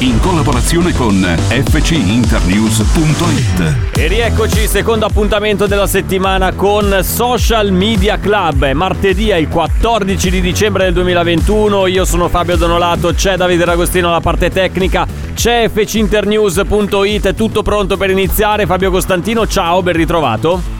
In collaborazione con fcinternews.it. E rieccoci, secondo appuntamento della settimana con Social Media Club. Martedì, il 14 di dicembre del 2021. Io sono Fabio Donolato, c'è Davide D'Agostino alla parte tecnica, c'è fcinternews.it, è tutto pronto per iniziare. Fabio Costantino, ciao, ben ritrovato.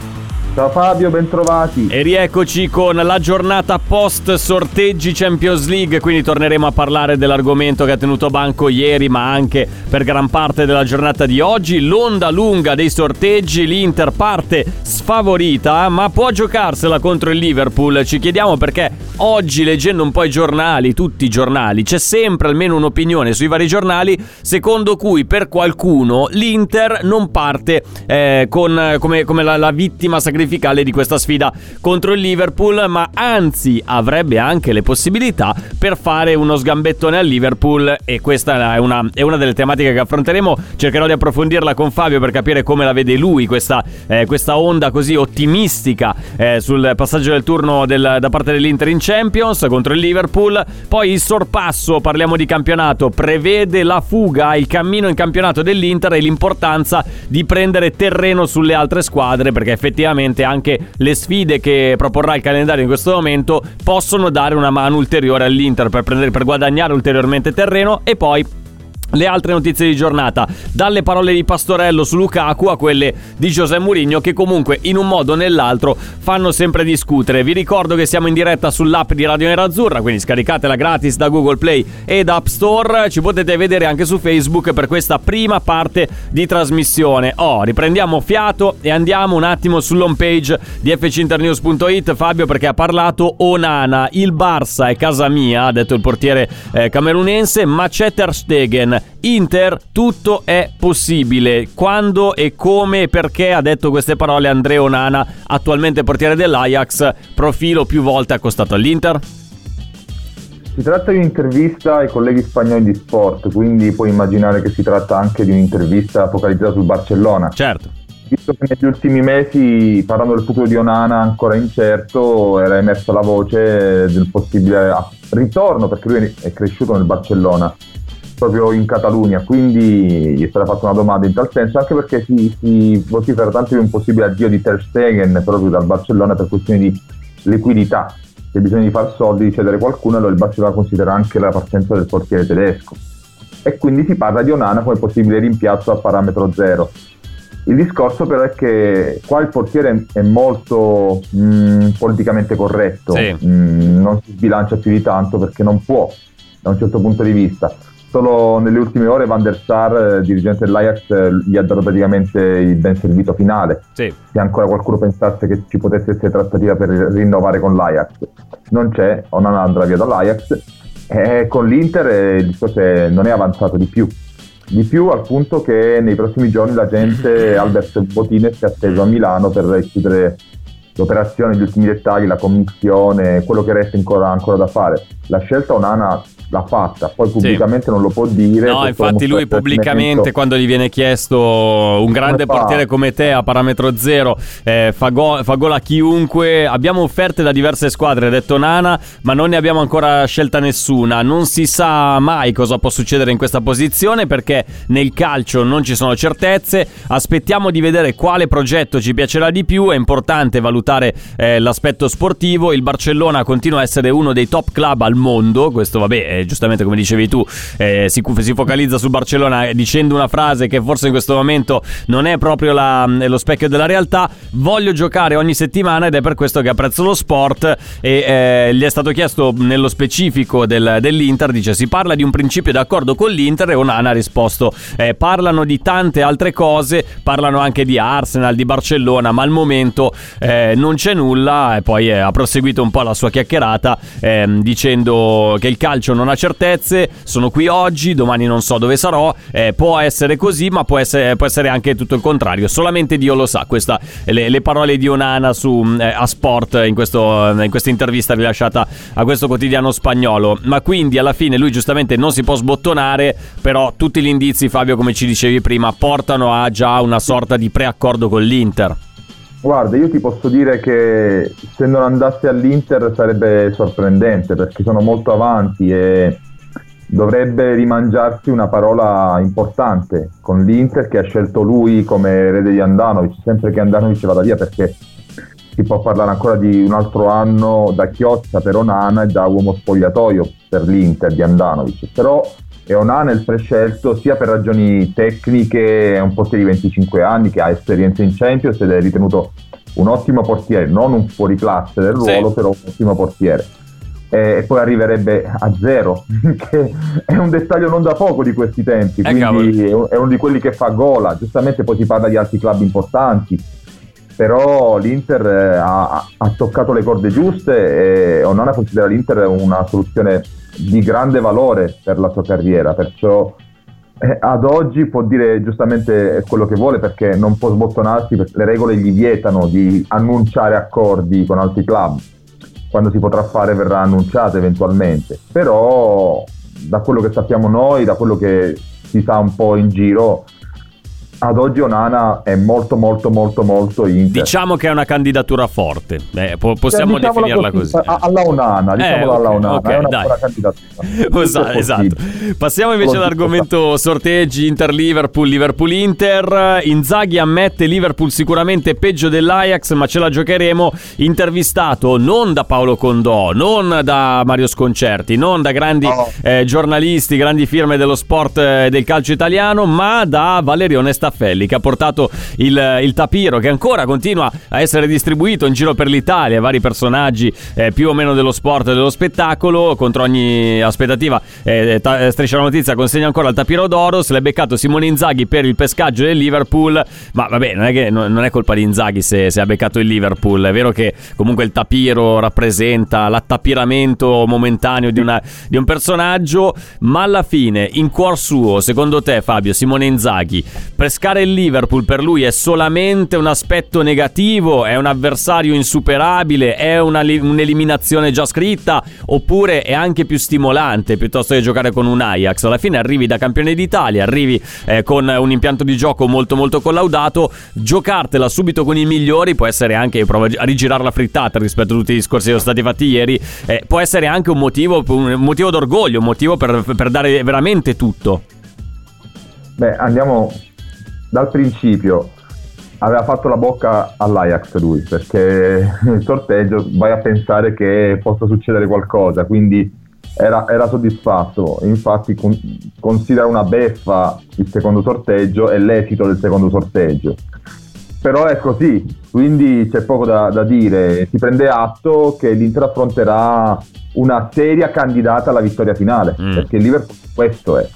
Ciao Fabio, bentrovati. E rieccoci con la giornata post sorteggi Champions League, quindi torneremo a parlare dell'argomento che ha tenuto banco ieri, ma anche per gran parte della giornata di oggi. L'onda lunga dei sorteggi, l'Inter parte sfavorita, ma può giocarsela contro il Liverpool. Ci chiediamo perché oggi, leggendo un po' i giornali, tutti i giornali, c'è sempre almeno un'opinione sui vari giornali secondo cui per qualcuno l'Inter non parte eh, con, come, come la, la vittima sacrificata di questa sfida contro il Liverpool, ma anzi avrebbe anche le possibilità per fare uno sgambettone al Liverpool e questa è una, è una delle tematiche che affronteremo. Cercherò di approfondirla con Fabio per capire come la vede lui questa, eh, questa onda così ottimistica eh, sul passaggio del turno del, da parte dell'Inter in Champions contro il Liverpool. Poi il sorpasso, parliamo di campionato, prevede la fuga, il cammino in campionato dell'Inter e l'importanza di prendere terreno sulle altre squadre perché effettivamente anche le sfide che proporrà il calendario in questo momento possono dare una mano ulteriore all'Inter per, prendere, per guadagnare ulteriormente terreno e poi le altre notizie di giornata, dalle parole di Pastorello su Lukaku a quelle di José Mourinho che comunque in un modo o nell'altro fanno sempre discutere. Vi ricordo che siamo in diretta sull'app di Radio Nerazzurra, quindi scaricatela gratis da Google Play ed App Store. Ci potete vedere anche su Facebook per questa prima parte di trasmissione. Oh, riprendiamo fiato e andiamo un attimo sull'home page di fcinternews.it Fabio perché ha parlato Onana, il Barça è casa mia, ha detto il portiere eh, camerunense, ma c'è Ter Stegen Inter, tutto è possibile. Quando e come e perché ha detto queste parole Andrea Onana, attualmente portiere dell'Ajax, profilo più volte accostato all'Inter? Si tratta di un'intervista ai colleghi spagnoli di sport, quindi puoi immaginare che si tratta anche di un'intervista focalizzata sul Barcellona. Certo. Visto che negli ultimi mesi, parlando del futuro di Onana ancora incerto, era emersa la voce del possibile ritorno, perché lui è cresciuto nel Barcellona, proprio in Catalogna, quindi gli è stata fatta una domanda in tal senso, anche perché si, si vocifera tanto di un possibile addio di Ter Stegen proprio dal Barcellona per questioni di liquidità, se bisogna di far soldi, di cedere qualcuno, allora il Barcellona considera anche la partenza del portiere tedesco. E quindi si parla di Onana come possibile rimpiazzo a parametro zero. Il discorso però è che qua il portiere è molto mh, mm, politicamente corretto, sì. mh, mm, non si sbilancia più di tanto perché non può da un certo punto di vista solo nelle ultime ore Van der Sar, eh, dirigente dell'Ajax, eh, gli ha dato praticamente il ben servito finale. Sì. Se ancora qualcuno pensasse che ci potesse essere trattativa per rinnovare con l'Ajax, non c'è, o non andrà via dall'Ajax. E con l'Inter eh, il discorso non è avanzato di più. Di più al punto che nei prossimi giorni la gente, Albert Botine, si è atteso a Milano per chiudere l'operazione, gli ultimi dettagli, la commissione, quello che resta ancora, ancora da fare. La scelta Onana l'ha fatta, poi pubblicamente sì. non lo può dire. No, infatti lui pubblicamente quando gli viene chiesto un grande come portiere come te a parametro zero eh, fa, go- fa gol a chiunque, abbiamo offerte da diverse squadre, ha detto Nana, ma non ne abbiamo ancora scelta nessuna, non si sa mai cosa può succedere in questa posizione perché nel calcio non ci sono certezze, aspettiamo di vedere quale progetto ci piacerà di più, è importante valutare eh, l'aspetto sportivo, il Barcellona continua a essere uno dei top club al mondo, questo vabbè eh, giustamente come dicevi tu, eh, si, si, focalizza su Barcellona dicendo una frase che forse in questo momento non è proprio la, lo specchio della realtà. Voglio giocare ogni settimana ed è per questo che apprezzo lo sport. E eh, gli è stato chiesto nello specifico del, dell'Inter, dice si parla di un principio d'accordo con l'Inter e Onana ha risposto eh, parlano di tante altre cose, parlano anche di Arsenal, di Barcellona, ma al momento eh, non c'è nulla e poi eh, ha proseguito un po' la sua chiacchierata ehm, dicendo che il calcio non non ha certezze, sono qui oggi, domani non so dove sarò, eh, può essere così, ma può essere, può essere, anche tutto il contrario, solamente Dio lo sa. Queste le, le parole di Onana su, eh, a Sport in, questo, in questa intervista rilasciata a questo quotidiano spagnolo. Ma quindi alla fine lui giustamente non si può sbottonare, però tutti gli indizi, Fabio, come ci dicevi prima, portano a già una sorta di preaccordo con l'Inter. Guarda, io ti posso dire che se non andasse all'Inter sarebbe sorprendente perché sono molto avanti e dovrebbe rimangiarsi una parola importante. Con l'Inter che ha scelto lui come erede di Andanovic, sempre che Andanovic vada via perché si può parlare ancora di un altro anno da chiozza per Onana e da uomo spogliatoio per l'Inter di Andanovic, però e Onana è il prescelto sia per ragioni tecniche, è un portiere di 25 anni che ha esperienza in Champions ed è ritenuto un ottimo portiere, non un fuoriclasse del ruolo, sì. però un ottimo portiere. E poi arriverebbe a zero, che è un dettaglio non da poco di questi tempi, eh, quindi cavolo. è uno di quelli che fa gola, giustamente poi si parla di altri club importanti, però l'Inter eh, ha, ha toccato le corde giuste e Onana considera l'Inter una soluzione di grande valore per la sua carriera, perciò eh, ad oggi può dire giustamente quello che vuole perché non può sbottonarsi, perché le regole gli vietano di annunciare accordi con altri club. Quando si potrà fare verrà annunciato eventualmente, però da quello che sappiamo noi, da quello che si sa un po' in giro, ad oggi Onana è molto molto molto molto Inter. Diciamo che è una candidatura forte, eh, po- possiamo cioè, definirla così. così. Alla Onana, diciamola eh, okay, alla Onana, okay, è una dai. buona candidatura. esatto, esatto. Passiamo invece all'argomento sorteggi Inter-Liverpool, Liverpool-Inter. Inzaghi ammette Liverpool sicuramente peggio dell'Ajax, ma ce la giocheremo. Intervistato non da Paolo Condò, non da Mario Sconcerti, non da grandi oh. eh, giornalisti, grandi firme dello sport e eh, del calcio italiano, ma da Valerio Onesta Staffelli che ha portato il, il, tapiro che ancora continua a essere distribuito in giro per l'Italia, vari personaggi eh, più o meno dello sport e dello spettacolo, contro ogni aspettativa eh, ta- Striscia la Notizia consegna ancora il tapiro d'oro, se l'è beccato Simone Inzaghi per il pescaggio del Liverpool, ma vabbè non è, che, non è colpa di Inzaghi se, se, ha beccato il Liverpool, è vero che comunque il tapiro rappresenta l'attapiramento momentaneo di, una, di un personaggio, ma alla fine in cuor suo, secondo te Fabio, Simone Inzaghi, pres- pescare il Liverpool per lui è solamente un aspetto negativo, è un avversario insuperabile, è una, un'eliminazione già scritta, oppure è anche più stimolante piuttosto che giocare con un Ajax. Alla fine arrivi da campione d'Italia, arrivi eh, con un impianto di gioco molto molto collaudato, giocartela subito con i migliori può essere anche, provo a rigirare la frittata rispetto a tutti i discorsi che sono stati fatti ieri, eh, può essere anche un motivo, un motivo d'orgoglio, un motivo per, per dare veramente tutto. Beh, andiamo dal principio aveva fatto la bocca all'Ajax lui perché nel sorteggio vai a pensare che possa succedere qualcosa quindi era, era soddisfatto. Infatti con, considera una beffa il secondo sorteggio e l'esito del secondo sorteggio. Però è così quindi c'è poco da, da dire. Si prende atto che l'Inter affronterà una seria candidata alla vittoria finale mm. perché il Liverpool questo è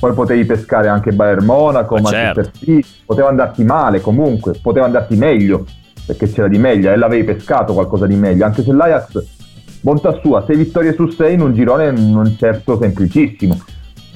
poi potevi pescare anche Bayern Monaco, Ma Manchester certo. City, poteva andarti male comunque, poteva andarti meglio, perché c'era di meglio e l'avevi pescato qualcosa di meglio, anche se l'Ajax, bontà sua, 6 vittorie su 6 in un girone non certo semplicissimo.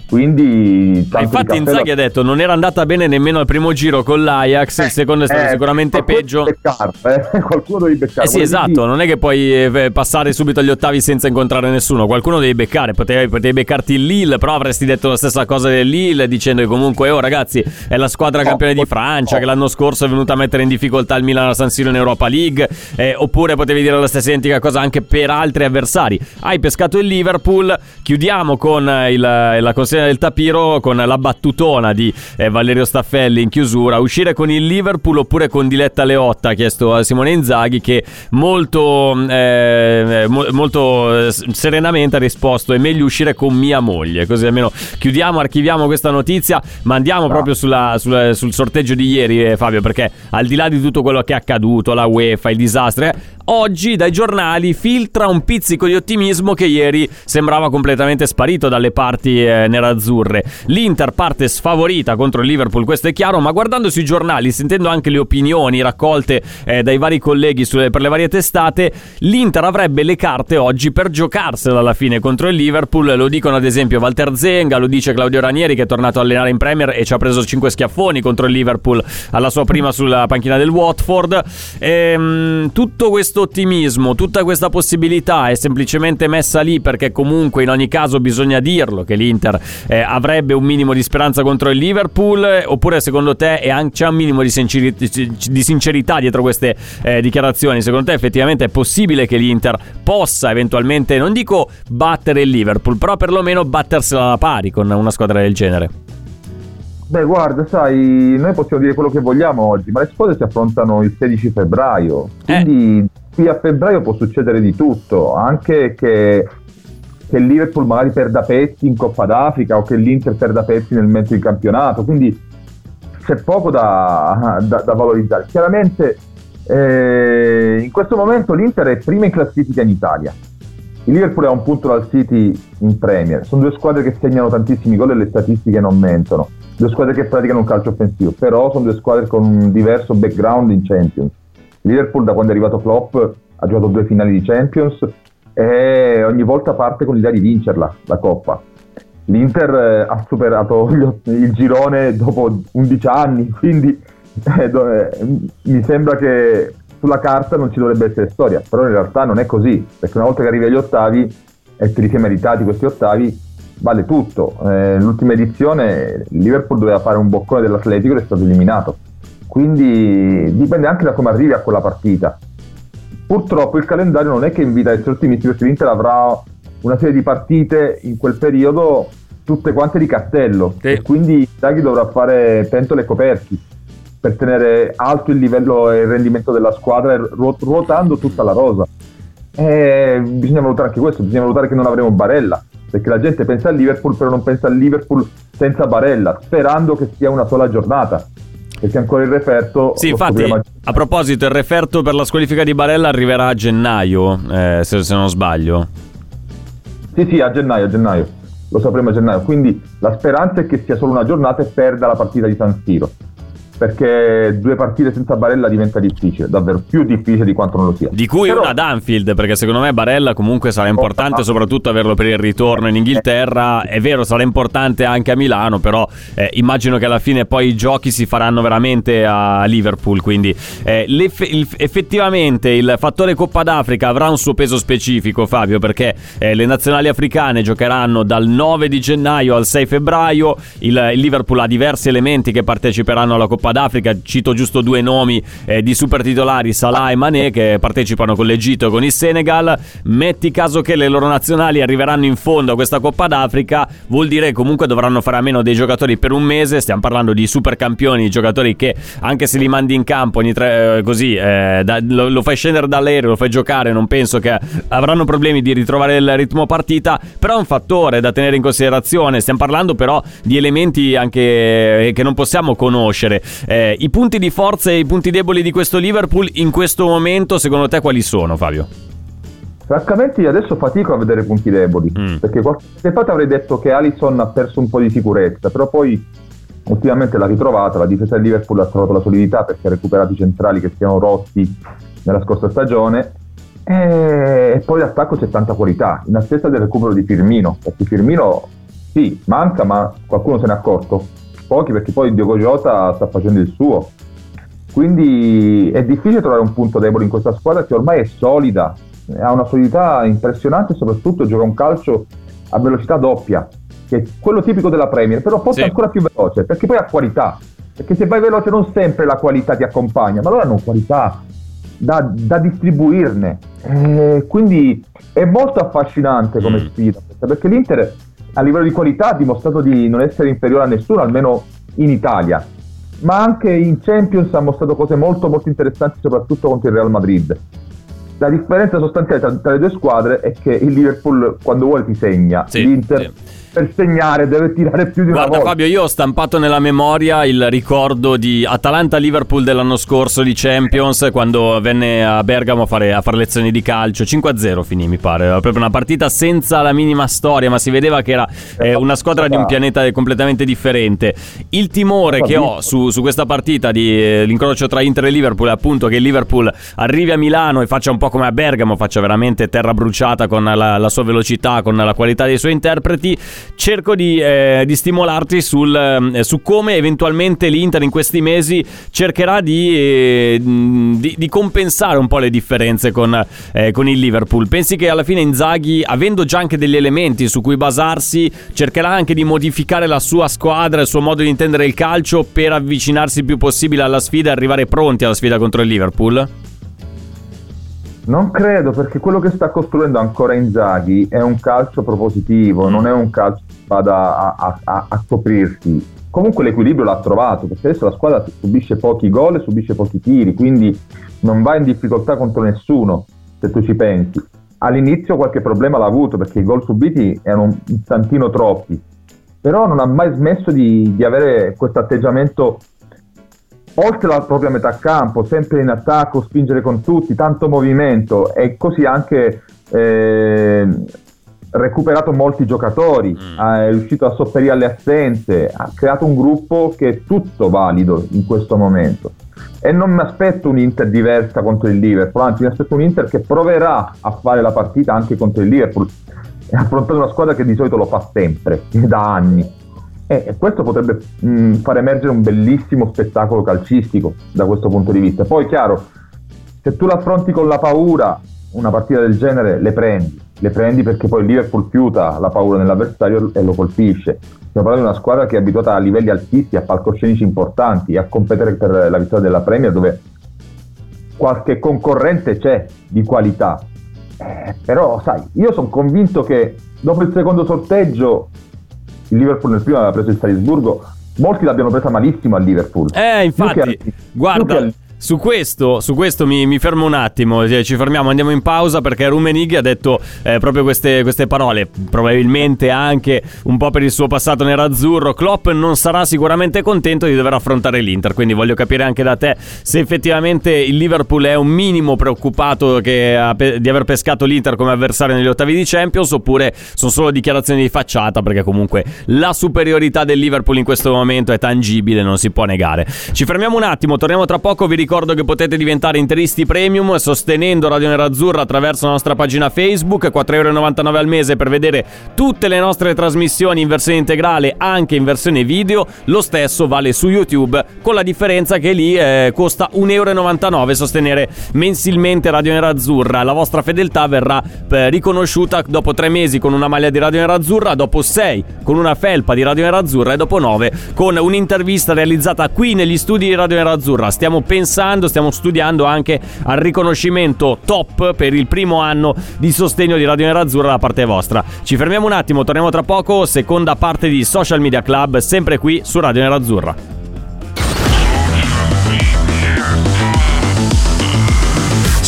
Quindi, infatti, Inzaghi ha detto non era andata bene nemmeno al primo giro con l'Ajax. Eh, il secondo è stato eh, sicuramente peggio. Beccar, eh? Qualcuno devi beccare. Eh sì, esatto. Non è che puoi eh, passare subito agli ottavi senza incontrare nessuno. Qualcuno devi beccare. Potevi, potevi beccarti il Lille, però avresti detto la stessa cosa del Lille, dicendo che comunque, oh ragazzi, è la squadra no, campione di Francia no. che l'anno scorso è venuta a mettere in difficoltà il Milan a San Siro in Europa League. Eh, oppure potevi dire la stessa identica cosa anche per altri avversari. Hai pescato il Liverpool. Chiudiamo con il, la consegna del tapiro con la battutona di eh, Valerio Staffelli in chiusura, uscire con il Liverpool oppure con Diletta Leotta, ha chiesto a Simone Inzaghi che molto, eh, mo- molto eh, serenamente ha risposto è meglio uscire con mia moglie, così almeno chiudiamo, archiviamo questa notizia, ma andiamo proprio sulla, sulla, sul sorteggio di ieri eh, Fabio, perché al di là di tutto quello che è accaduto, la UEFA, il disastro, eh, oggi dai giornali filtra un pizzico di ottimismo che ieri sembrava completamente sparito dalle parti eh, nerazzurre. L'Inter parte sfavorita contro il Liverpool, questo è chiaro, ma guardando sui giornali, sentendo anche le opinioni raccolte eh, dai vari colleghi sulle, per le varie testate, l'Inter avrebbe le carte oggi per giocarsela alla fine contro il Liverpool. Lo dicono ad esempio Walter Zenga, lo dice Claudio Ranieri che è tornato a allenare in Premier e ci ha preso 5 schiaffoni contro il Liverpool alla sua prima sulla panchina del Watford. Ehm, tutto questo ottimismo, tutta questa possibilità è semplicemente messa lì perché comunque in ogni caso bisogna dirlo che l'Inter eh, avrebbe un minimo di speranza contro il Liverpool oppure secondo te anche, c'è un minimo di, sincerità, di sincerità dietro queste eh, dichiarazioni? Secondo te effettivamente è possibile che l'Inter possa eventualmente, non dico battere il Liverpool, però perlomeno battersela alla pari con una squadra del genere? Beh, guarda, sai, noi possiamo dire quello che vogliamo oggi, ma le squadre si affrontano il 16 febbraio, quindi eh. Qui a febbraio può succedere di tutto, anche che, che Liverpool magari perda pezzi in Coppa d'Africa o che l'Inter perda pezzi nel mezzo di campionato, quindi c'è poco da, da, da valorizzare. Chiaramente eh, in questo momento l'Inter è prima in classifica in Italia, il Liverpool è a un punto dal City in Premier, sono due squadre che segnano tantissimi gol e le statistiche non mentono due squadre che praticano un calcio offensivo, però sono due squadre con un diverso background in Champions. Liverpool da quando è arrivato Klopp ha giocato due finali di Champions e ogni volta parte con l'idea di vincerla, la Coppa. L'Inter eh, ha superato il girone dopo 11 anni, quindi eh, eh, mi sembra che sulla carta non ci dovrebbe essere storia, però in realtà non è così, perché una volta che arrivi agli ottavi e te li sei meritati questi ottavi, vale tutto. Eh, l'ultima edizione Liverpool doveva fare un boccone dell'Atletico ed è stato eliminato. Quindi dipende anche da come arrivi a quella partita. Purtroppo il calendario non è che invita a essere ottimisti perché l'Inter avrà una serie di partite in quel periodo tutte quante di cartello sì. e quindi Draghi dovrà fare pentole e coperchi per tenere alto il livello e il rendimento della squadra ruotando tutta la rosa. E bisogna valutare anche questo, bisogna valutare che non avremo Barella, perché la gente pensa al Liverpool però non pensa al Liverpool senza Barella, sperando che sia una sola giornata. Perché ancora il referto. Sì, infatti, a proposito, il referto per la squalifica di Barella arriverà a gennaio, eh, se, se non sbaglio. Sì, sì, a gennaio, a gennaio. Lo sapremo a gennaio. Quindi la speranza è che sia solo una giornata e perda la partita di San Siro perché due partite senza Barella diventa difficile, davvero più difficile di quanto non lo sia. Di cui Però... una ad Anfield, perché secondo me Barella comunque sarà importante soprattutto averlo per il ritorno in Inghilterra. È vero, sarà importante anche a Milano, però eh, immagino che alla fine poi i giochi si faranno veramente a Liverpool, quindi eh, effettivamente il fattore Coppa d'Africa avrà un suo peso specifico, Fabio, perché eh, le nazionali africane giocheranno dal 9 di gennaio al 6 febbraio, il, il Liverpool ha diversi elementi che parteciperanno alla Coppa Coppa d'Africa, cito giusto due nomi eh, di super titolari, Salah e Mané, che partecipano con l'Egitto e con il Senegal. Metti caso che le loro nazionali arriveranno in fondo a questa Coppa d'Africa, vuol dire che comunque dovranno fare a meno dei giocatori per un mese. Stiamo parlando di super campioni, giocatori che anche se li mandi in campo ogni tre, eh, così eh, da, lo, lo, fai scendere dall'aereo, lo fai giocare, non penso che avranno problemi di ritrovare il ritmo partita. Però è un fattore da tenere in considerazione. Stiamo parlando però di elementi anche eh, che non possiamo conoscere. Eh, I punti di forza e i punti deboli di questo Liverpool in questo momento, secondo te, quali sono, Fabio? Francamente io adesso fatico a vedere punti deboli, mm. perché qualche tempo avrei detto che Alisson ha perso un po' di sicurezza, però poi ultimamente l'ha ritrovata, la difesa del Liverpool ha trovato la solidità perché ha recuperato i centrali che si erano rotti nella scorsa stagione e poi l'attacco c'è tanta qualità, in attesa del recupero di Firmino, perché Firmino sì, manca ma qualcuno se n'è accorto pochi perché poi Diogo Jota sta facendo il suo. Quindi è difficile trovare un punto debole in questa squadra che ormai è solida, ha una solidità impressionante e soprattutto gioca un calcio a velocità doppia, che è quello tipico della Premier, però forse sì. ancora più veloce, perché poi ha qualità. Perché se vai veloce non sempre la qualità ti accompagna, ma loro hanno qualità da, da distribuirne. Eh, quindi è molto affascinante come mm. sfida, perché l'Inter a livello di qualità ha dimostrato di non essere inferiore a nessuno, almeno in Italia. Ma anche in Champions ha mostrato cose molto molto interessanti, soprattutto contro il Real Madrid. La differenza sostanziale tra, tra le due squadre è che il Liverpool quando vuole ti segna, sì, l'Inter sì per segnare deve tirare più di una Guarda volta. Fabio, io ho stampato nella memoria il ricordo di Atalanta-Liverpool dell'anno scorso di Champions quando venne a Bergamo a fare, a fare lezioni di calcio. 5-0 finì, mi pare. Era proprio una partita senza la minima storia, ma si vedeva che era eh, una squadra di un pianeta completamente differente. Il timore che ho su, su questa partita di eh, l'incrocio tra Inter e Liverpool è appunto che il Liverpool arrivi a Milano e faccia un po' come a Bergamo, faccia veramente terra bruciata con la, la sua velocità, con la qualità dei suoi interpreti cerco di, eh, di stimolarti sul, eh, su come eventualmente l'Inter in questi mesi cercherà di, eh, di, di compensare un po' le differenze con, eh, con, il Liverpool. Pensi che alla fine Inzaghi, avendo già anche degli elementi su cui basarsi, cercherà anche di modificare la sua squadra, il suo modo di intendere il calcio per avvicinarsi il più possibile alla sfida e arrivare pronti alla sfida contro il Liverpool? Non credo perché quello che sta costruendo ancora Inzaghi è un calcio propositivo, non è un calcio che vada a, a, a coprirsi. Comunque l'equilibrio l'ha trovato perché adesso la squadra subisce pochi gol e subisce pochi tiri, quindi non va in difficoltà contro nessuno se tu ci pensi. All'inizio qualche problema l'ha avuto perché i gol subiti erano un tantino troppi, però non ha mai smesso di, di avere questo atteggiamento oltre la propria metà campo, sempre in attacco, spingere con tutti, tanto movimento e così anche eh, recuperato molti giocatori, mm. è riuscito a sopperire alle assenze, ha creato un gruppo che è tutto valido in questo momento. E non mi aspetto un'Inter diversa contro il Liverpool, anzi mi aspetto un Inter che proverà a fare la partita anche contro il Liverpool, affrontando una squadra che di solito lo fa sempre, da anni e questo potrebbe mh, far emergere un bellissimo spettacolo calcistico da questo punto di vista. Poi, chiaro, se tu l'affronti con la paura, una partita del genere le prendi, le prendi perché poi il Liverpool fiuta la paura nell'avversario e lo colpisce. Stiamo parlando di una squadra che è abituata a livelli altissimi, a palcoscenici importanti, a competere per la vittoria della Premier dove qualche concorrente c'è di qualità. Eh, però, sai, io sono convinto che dopo il secondo sorteggio il Liverpool nel primo aveva preso il Salisburgo, molti l'abbiano presa malissimo al Liverpool. Eh, infatti, guarda, su questo, su questo mi, mi, fermo un attimo, ci fermiamo, andiamo in pausa perché Rumenighi ha detto eh, proprio queste, queste, parole, probabilmente anche un po' per il suo passato nerazzurro. Klopp non sarà sicuramente contento di dover affrontare l'Inter, quindi voglio capire anche da te se effettivamente il Liverpool è un minimo preoccupato ha, di aver pescato l'Inter come avversario negli ottavi di Champions oppure sono solo dichiarazioni di facciata perché comunque la superiorità del Liverpool in questo momento è tangibile, non si può negare. Ci fermiamo un attimo, torniamo tra poco, vi ricordo ricordo che potete diventare interisti premium sostenendo Radio Nerazzurra attraverso la nostra pagina Facebook, 4,99€ al mese per vedere tutte le nostre trasmissioni in versione integrale, anche in versione video. Lo stesso vale su YouTube, con la differenza che lì eh, costa 1,99€ sostenere mensilmente Radio Nerazzurra. La vostra fedeltà verrà eh, riconosciuta dopo tre mesi con una maglia di Radio Nerazzurra, dopo sei con una felpa di Radio Nerazzurra e dopo nove con un'intervista realizzata qui negli studi di Radio Nerazzurra. Stiamo pensando pensando, stiamo studiando anche al riconoscimento top per il primo anno di sostegno di Radio Nerazzurra da parte vostra. Ci fermiamo un attimo, torniamo tra poco, seconda parte di Social Media Club, sempre qui su Radio Nerazzurra.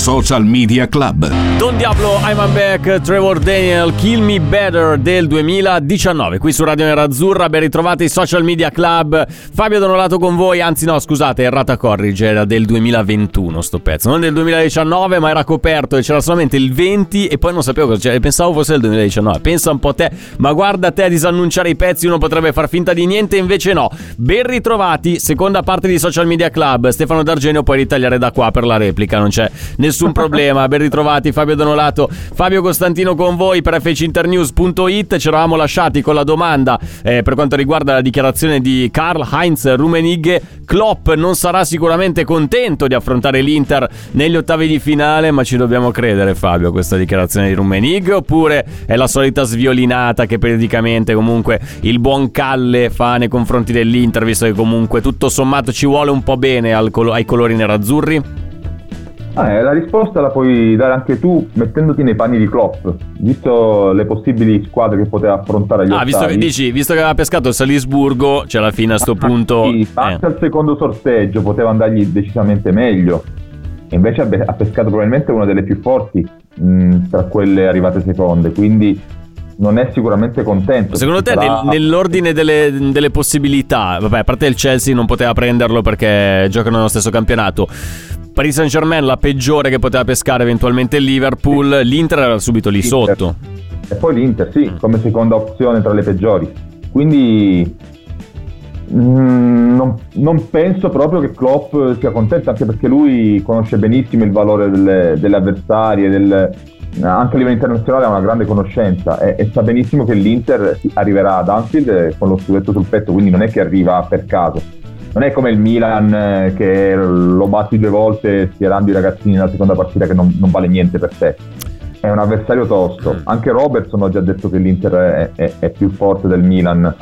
Social Media Club. Don Diablo, I'm back, Trevor Daniel, Kill Me Better del 2019. Qui su Radio Nerazzurra, ben ritrovati Social Media Club. Fabio Donolato con voi, anzi no, scusate, errata corrige, era del 2021 sto pezzo. Non del 2019, ma era coperto e c'era solamente il 20 e poi non sapevo cosa c'era. Pensavo fosse il 2019. Pensa un po' te, ma guarda te a disannunciare i pezzi, uno potrebbe far finta di niente, invece no. Ben ritrovati, seconda parte di Social Media Club. Stefano D'Argenio puoi ritagliare da qua per la replica, non c'è nessuno nessun problema. Ben ritrovati Fabio Donolato, Fabio Costantino con voi per fcinternews.it. Ci eravamo lasciati con la domanda eh, per quanto riguarda la dichiarazione di Karl Heinz Rummenigge. Klopp non sarà sicuramente contento di affrontare l'Inter negli ottavi di finale, ma ci dobbiamo credere Fabio a questa dichiarazione di Rummenigge oppure è la solita sviolinata che periodicamente comunque il buon Calle fa nei confronti dell'Inter, visto che comunque tutto sommato ci vuole un po' bene ai colori nerazzurri? Ah, eh, la risposta la puoi dare anche tu mettendoti nei panni di Klopp, visto le possibili squadre che poteva affrontare agli ah, visto che, dici, visto che aveva pescato il Salisburgo, c'è alla fine a sto ah, punto... Sì, anche eh. al secondo sorteggio poteva andargli decisamente meglio. E invece ha pescato probabilmente una delle più forti mh, tra quelle arrivate seconde, quindi non è sicuramente contento. Secondo te, Sarà- nel- nell'ordine delle, delle possibilità, vabbè, a parte il Chelsea non poteva prenderlo perché giocano nello stesso campionato. Paris Saint Germain la peggiore che poteva pescare eventualmente il Liverpool, l'Inter era subito lì Inter. sotto. E poi l'Inter, sì, Mm. come seconda opzione tra le peggiori. Quindi mm, non, non penso proprio che Klopp sia contento, anche perché lui conosce benissimo il valore delle, delle avversarie, del- anche a livello internazionale ha una grande conoscenza e, e sa benissimo che l'Inter arriverà ad Anfield eh, con lo scudetto sul petto, quindi non è che arriva per caso. Non è come il Milan eh, che lo batti due volte schierando i ragazzini nella seconda partita che non, non vale niente per te. È un avversario tosto. Mm. Anche Robertson ha già detto che l'Inter è, è- è più forte del Milan.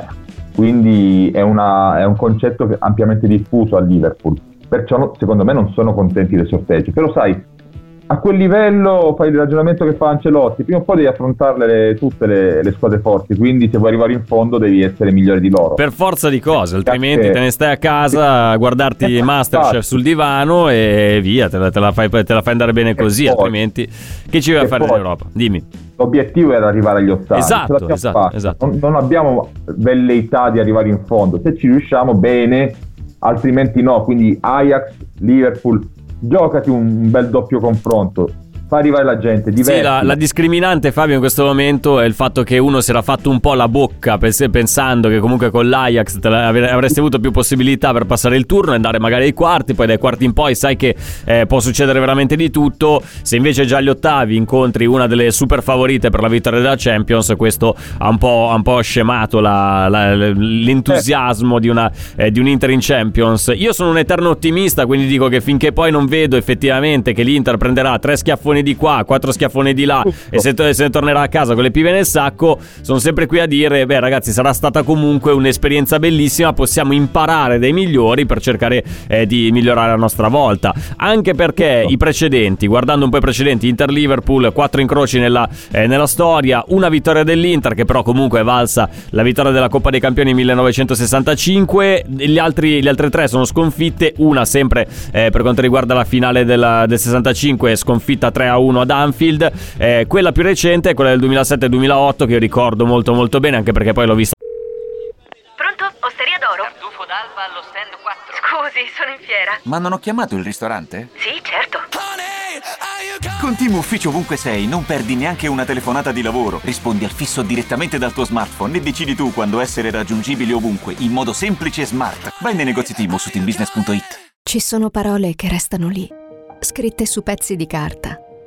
Quindi è, una- è un concetto ampiamente diffuso a Liverpool. Perciò secondo me non sono contenti dei sorteggi. Però sai, a quel livello fai il ragionamento che fa Ancelotti, prima o poi devi affrontarle le- tutte le, le squadre forti, quindi se vuoi arrivare in fondo devi essere migliore di loro. Per forza di cose, altrimenti te ne stai a casa a guardarti Masterchef sul divano e via, te la, te la fai, te la fai andare bene così, altrimenti che ci vai a fare in Europa? Dimmi. L'obiettivo era arrivare agli ottavi. Esatto, esatto, esatto. Non, non abbiamo velleità di arrivare in fondo. Se ci riusciamo, bene, altrimenti no. Quindi Ajax, Liverpool, giocati un, bel doppio confronto. Fa arrivare la gente, Sì, diverti. la, la discriminante Fabio in questo momento è il fatto che uno si era fatto un po' la bocca pens- pensando che comunque con l'Ajax avresti avuto più possibilità per passare il turno e andare magari ai quarti, poi dai quarti in poi sai che eh, può succedere veramente di tutto. Se invece già agli ottavi incontri una delle super favorite per la vittoria della Champions, questo ha un po', ha un po' scemato la- la- l'entusiasmo di, una, eh, di un Inter in Champions. Io sono un eterno ottimista, quindi dico che finché poi non vedo effettivamente che l'Inter prenderà tre schiaffoni di qua, quattro schiaffoni di là e se, se ne tornerà a casa con le pive nel sacco, sono sempre qui a dire, beh ragazzi, sarà stata comunque un'esperienza bellissima, possiamo imparare dai migliori per cercare eh, di migliorare a nostra volta. Anche perché i precedenti, guardando un po' i precedenti, Inter-Liverpool, quattro incroci nella, eh, nella storia, una vittoria dell'Inter che però comunque è valsa la vittoria della Coppa dei Campioni 1965, gli altri, le altre tre sono sconfitte, una sempre eh, per quanto riguarda la finale della- del 65 sconfitta 3-1 ad Anfield, eh, quella più recente è quella del 2007-2008 che io ricordo molto molto bene anche perché poi l'ho vista Pronto? Osteria d'oro? Tartufo d'alba allo stand 4. Scusi, sono in fiera. Ma non ho chiamato il ristorante? Sì, certo. Con Team Ufficio ovunque sei, non perdi neanche una telefonata di lavoro. Rispondi al fisso direttamente dal tuo smartphone e decidi tu quando essere raggiungibile ovunque, in modo semplice e smart. Vai nei negozi Team o su teambusiness.it. Ci sono parole che restano lì, scritte su pezzi di carta,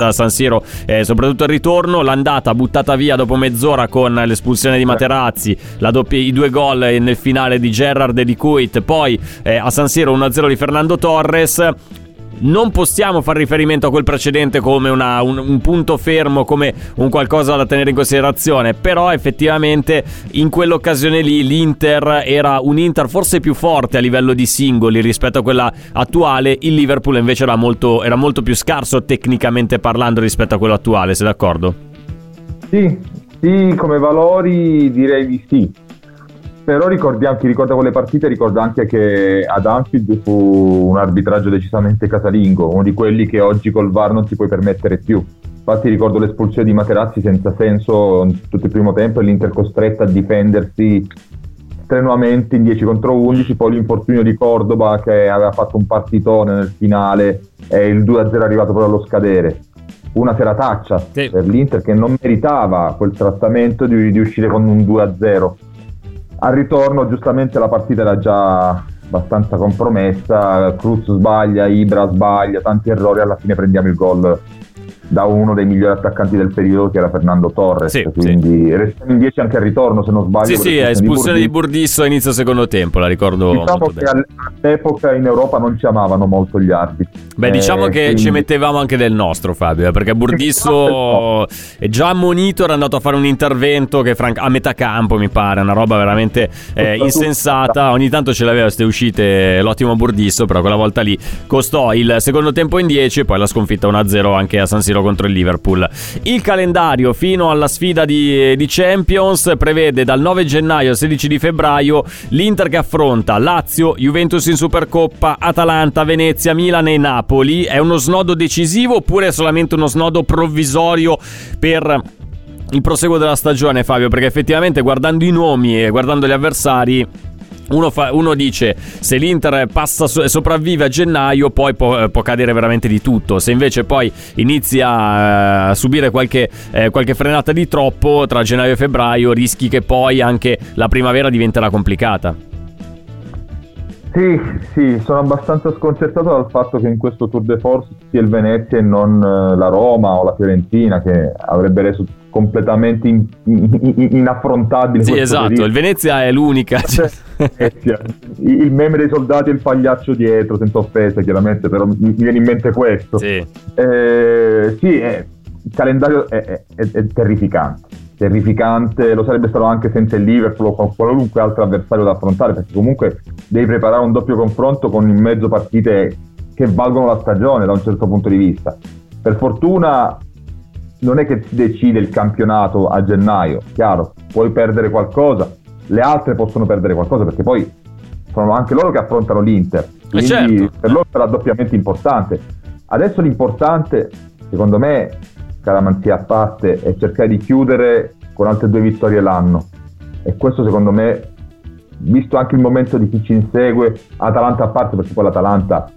A San Siro, eh, soprattutto il ritorno, l'andata buttata via dopo mezz'ora con l'espulsione di Materazzi, la doppia- i due gol nel finale di Gerrard e di Kuit, poi eh, a San Siro 1-0 di Fernando Torres. Non possiamo fare riferimento a quel precedente come una- un, un punto fermo, come un qualcosa da tenere in considerazione, però effettivamente in quell'occasione lì l'Inter era un Inter forse più forte a livello di singoli rispetto a quella attuale, il Liverpool invece era molto, era molto più scarso tecnicamente parlando rispetto a quello attuale, sei d'accordo? Sì, sì, come valori direi di sì. Però ricordiamo, chi ricorda quelle partite ricorda anche che ad Anfield fu un arbitraggio decisamente casalingo, uno di quelli che oggi col VAR non ti puoi permettere più. Infatti ricordo l'espulsione di Materazzi senza senso tutto il primo tempo e l'Inter costretta a difendersi strenuamente in 10 contro 11, poi l'infortunio di Cordoba che aveva fatto un partitone nel finale e il 2-0 è arrivato proprio allo scadere. Una serataccia Sì. per l'Inter che non meritava quel trattamento di, di uscire con un 2-0. Al ritorno giustamente la partita era già abbastanza compromessa, Cruz sbaglia, Ibra sbaglia, tanti errori, alla fine prendiamo il gol da uno dei migliori attaccanti del periodo che era Fernando Torres. Sì, quindi restiamo in 10 anche al ritorno, se non sbaglio. Sì, sì, per espulsione di Burdisso. A inizio secondo tempo, la ricordo Diciamo che bene. all'epoca in Europa non ci amavano molto gli arbitri. Beh, diciamo Eh, che quindi- ci mettevamo anche del nostro, Fabio, eh, perché Burdisso è già ammonito, era andato a fare un intervento che franca- a metà campo, mi pare, una roba veramente eh, insensata. Ogni tanto ce l'aveva queste uscite l'ottimo Burdisso, però quella volta lì costò il secondo tempo in 10 e poi la sconfitta 1-0 anche a San Siro contro il Liverpool. Il calendario fino alla sfida di, di Champions prevede dal 9 gennaio al 16 di febbraio l'Inter che affronta Lazio, Juventus in Supercoppa, Atalanta, Venezia, Milan e Napoli. È uno snodo decisivo oppure è solamente uno snodo provvisorio per il proseguo della stagione, Fabio? Perché effettivamente guardando i nomi e guardando gli avversari. Uno, fa- uno dice se l'Inter passa so- sopravvive a gennaio poi può, eh, può cadere veramente di tutto se invece poi inizia eh, a subire qualche, eh, qualche frenata di troppo tra gennaio e febbraio rischi che poi anche la primavera diventerà complicata Sì, sì, sono abbastanza sconcertato dal fatto che in questo Tour de Force sia il Venezia e non eh, la Roma o la Fiorentina che avrebbe reso completamente in- in- inaffrontabile sì esatto periodo. il Venezia è l'unica cioè-. Il meme dei soldati e il pagliaccio dietro, senza offesa chiaramente, però mi viene in mente questo. sì. Eh, sì, eh, il calendario è, è- è- è terrificante. Terrificante, lo sarebbe stato anche senza il Liverpool o con qualunque altro avversario da affrontare, perché comunque devi preparare un doppio confronto con in mezzo partite che valgono la stagione da un certo punto di vista. Per fortuna non è che si decide il campionato a gennaio, chiaro, puoi perdere qualcosa, le altre possono perdere qualcosa perché poi sono anche loro che affrontano l'Inter, quindi certo. per loro sarà doppiamente importante. Adesso l'importante, secondo me, caramanzia a parte, è cercare di chiudere con altre due vittorie l'anno e questo secondo me, visto anche il momento di chi ci insegue, Atalanta a parte perché poi l'Atalanta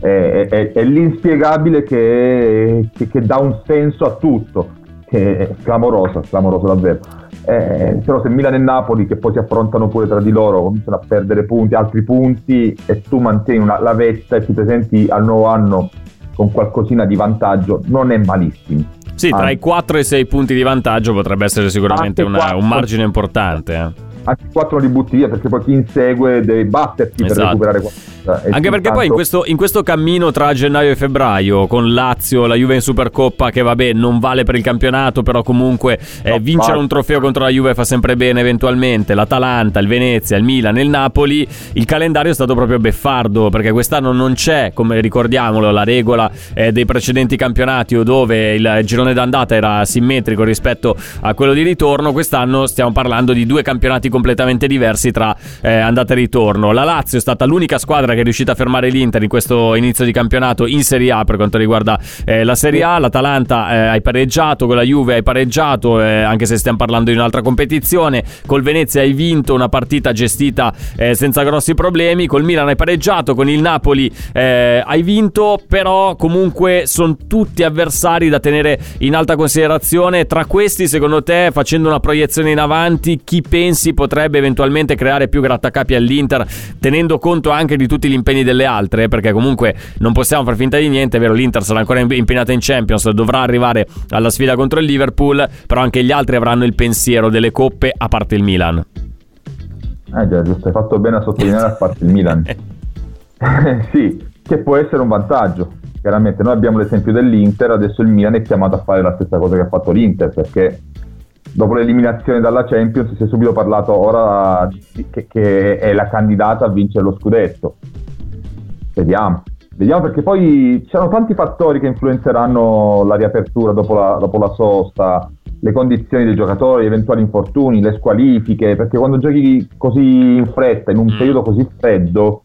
è, è- è l'inspiegabile che, che- che dà un senso a tutto, è clamoroso, clamoroso davvero. Eh, se no se Milan e Napoli che poi si affrontano pure tra di loro cominciano a perdere punti, altri punti e tu mantieni una, la vetta e ti presenti al nuovo anno con qualcosina di vantaggio, non è malissimo. Sì, tra i 4 e i 6 punti di vantaggio potrebbe essere sicuramente una, un margine importante. Eh. Anche 4 li butti via perché poi chi insegue deve batterti esatto. per recuperare 4. Anche perché poi in questo, in questo cammino tra gennaio e febbraio, con Lazio, la Juve in Supercoppa, che vabbè non vale per il campionato, però comunque eh, vincere un trofeo contro la Juve fa sempre bene eventualmente, l'Atalanta, il Venezia, il Milan, il Napoli, il calendario è stato proprio beffardo, perché quest'anno non c'è, come ricordiamolo, la regola eh, dei precedenti campionati o dove il girone d'andata era simmetrico rispetto a quello di ritorno, quest'anno stiamo parlando di due campionati completamente diversi tra eh, andata e ritorno. La Lazio è stata l'unica squadra che è riuscita a fermare l'Inter in questo inizio di campionato in Serie A per quanto riguarda eh, la Serie A. L'Atalanta eh, hai pareggiato, con la Juve hai pareggiato, eh, anche se stiamo parlando di un'altra competizione. Col Venezia hai vinto una partita gestita eh, senza grossi problemi. Col Milan hai pareggiato, con il Napoli eh, hai vinto, però comunque sono tutti avversari da tenere in alta considerazione. Tra questi, secondo te, facendo una proiezione in avanti, chi pensi potrebbe eventualmente creare più grattacapi all'Inter, tenendo conto anche di tutti gli impegni delle altre? Perché comunque non possiamo far finta di niente, è vero? L'Inter sarà ancora impegnata in Champions, dovrà arrivare alla sfida contro il Liverpool, però anche gli altri avranno il pensiero delle coppe, a parte il Milan. Eh già, giusto, hai fatto bene a sottolineare a parte il Milan. sì, che può essere un vantaggio. Chiaramente noi abbiamo l'esempio dell'Inter, adesso il Milan è chiamato a fare la stessa cosa che ha fatto l'Inter, perché dopo l'eliminazione dalla Champions si è subito parlato ora che, che è la candidata a vincere lo scudetto. Vediamo. Vediamo perché poi ci sono tanti fattori che influenzeranno la riapertura dopo la, dopo la sosta, le condizioni dei giocatori, eventuali infortuni, le squalifiche, perché quando giochi così in fretta, in un Mm. periodo così freddo,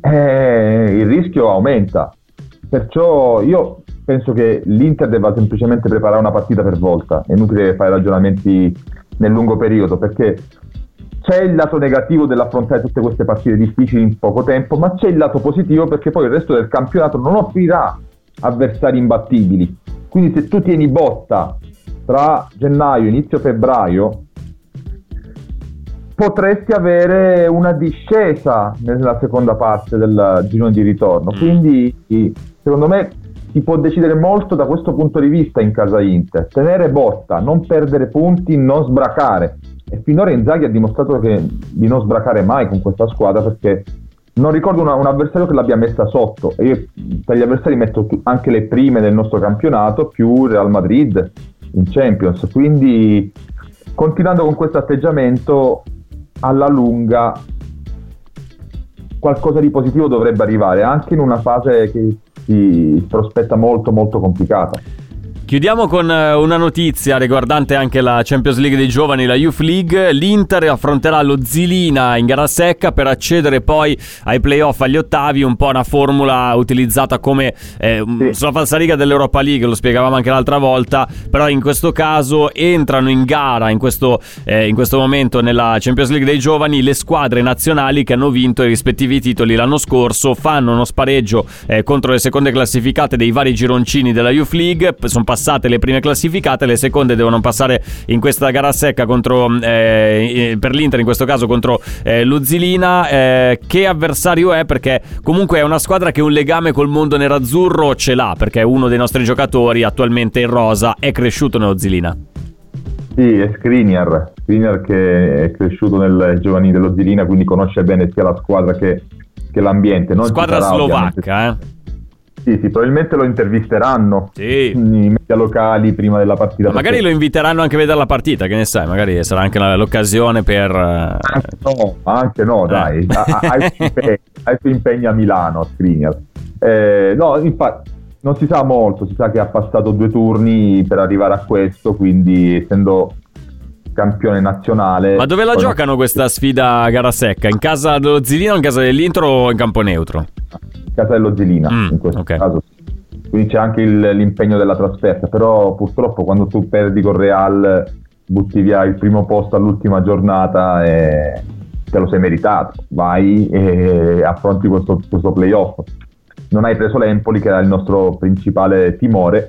eh, il rischio aumenta. Perciò io penso che l'Inter debba semplicemente preparare una partita per volta, è inutile fare ragionamenti nel lungo periodo, perché c'è il lato negativo dell'affrontare tutte queste partite difficili in poco tempo, ma c'è il lato positivo perché poi il resto del campionato non offrirà avversari imbattibili. Quindi se tu tieni botta tra gennaio e inizio febbraio, potresti avere una discesa nella seconda parte del girone di ritorno. Mm. Quindi secondo me si può decidere molto da questo punto di vista in casa Inter. Tenere botta, non perdere punti, non sbracare. E finora Inzaghi ha dimostrato che, di non sbracare mai con questa squadra perché non ricordo una, un avversario che l'abbia messa sotto. E io tra gli avversari metto anche le prime del nostro campionato più Real Madrid in Champions. Quindi continuando con questo atteggiamento alla lunga qualcosa di positivo dovrebbe arrivare anche in una fase che si prospetta molto molto complicata. Chiudiamo con eh, una notizia riguardante anche la Champions League dei giovani, la Youth League. L'Inter affronterà lo Zilina in gara secca per accedere poi ai playoff, agli ottavi, un po' una formula utilizzata come eh, sì. sulla falsariga dell'Europa League, lo spiegavamo anche l'altra volta, però in questo caso entrano in gara in questo, eh, in questo momento nella Champions League dei giovani le squadre nazionali che hanno vinto i rispettivi titoli l'anno scorso, fanno uno spareggio eh, contro le seconde classificate dei vari gironcini della Youth League, sono passate le prime classificate, le seconde devono passare in questa gara secca contro, eh, per l'Inter, in questo caso contro eh, Luzilina. Eh, che avversario è? Perché comunque è una squadra che un legame col mondo nerazzurro ce l'ha, perché uno dei nostri giocatori attualmente in rosa è cresciuto nello Zilina. Sì, è Skriniar, Skriniar che è cresciuto nel giovanile dello Zilina, quindi conosce bene sia la squadra che, che l'ambiente. Non squadra sarà, slovacca, eh? Sì, sì, probabilmente lo intervisteranno sì. i media locali prima della partita. Ma magari lo inviteranno anche a vedere la partita, che ne sai, magari sarà anche l'occasione per... Anche no, anche no, eh. dai, hai suoi impegni a Milano, Skriniar. Eh, no, infatti non si sa molto, si sa che ha passato due turni per arrivare a questo, quindi essendo campione nazionale... Ma dove la giocano questa sfida a gara secca? In casa dello Zilino, in casa dell'Intro o in campo neutro? Casello Zelina mm, in questo okay. caso. Quindi c'è anche il, l'impegno della trasferta, però purtroppo quando tu perdi con Real butti via il primo posto all'ultima giornata e te lo sei meritato, vai e affronti questo, questo playoff. Non hai preso l'Empoli che era il nostro principale timore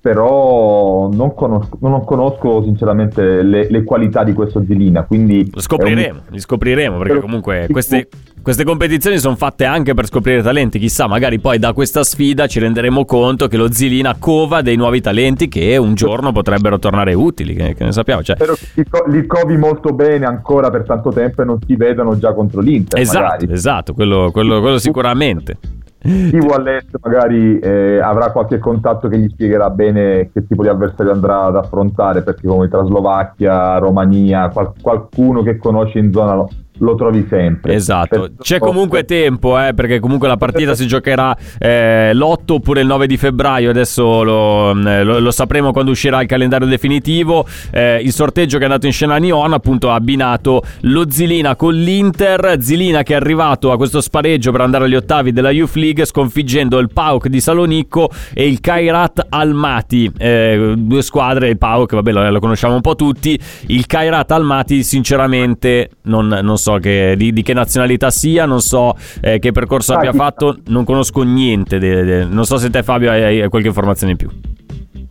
però non conosco, non conosco sinceramente le, le, qualità di questo Zilina. Quindi lo scopriremo, un... li scopriremo perché però, comunque queste, queste, competizioni sono fatte anche per scoprire talenti. Chissà, magari poi da questa sfida ci renderemo conto che lo Zilina cova dei nuovi talenti che un giorno potrebbero tornare utili. Che, che ne sappiamo. Cioè... Spero che li, covi molto bene ancora per tanto tempo e non si vedano già contro l'Inter. Esatto, magari. esatto, quello, quello, quello sicuramente chi vuole magari eh, avrà qualche contatto che gli spiegherà bene che tipo di avversario andrà ad affrontare perché come tra Slovacchia, Romania, qual- qualcuno che conosce in zona lo, trovi sempre. Esatto, per... c'è comunque tempo eh, perché comunque la partita si giocherà eh, l'8 oppure il 9 di febbraio, adesso lo, mm, lo, lo sapremo quando uscirà il calendario definitivo. Eh, il sorteggio che è andato in scena a Nion appunto ha abbinato lo Zilina con l'Inter, Zilina che è arrivato a questo spareggio per andare agli ottavi della Youth League sconfiggendo il PAOK di Salonicco e il Kairat Almaty, eh, due squadre, il PAOK vabbè lo, lo, conosciamo un po' tutti, il Kairat Almaty sinceramente non, non so so che, di, di, che nazionalità sia, non so eh, che percorso abbia fatto, non conosco niente. De, de, non so se te Fabio hai, hai qualche informazione in più.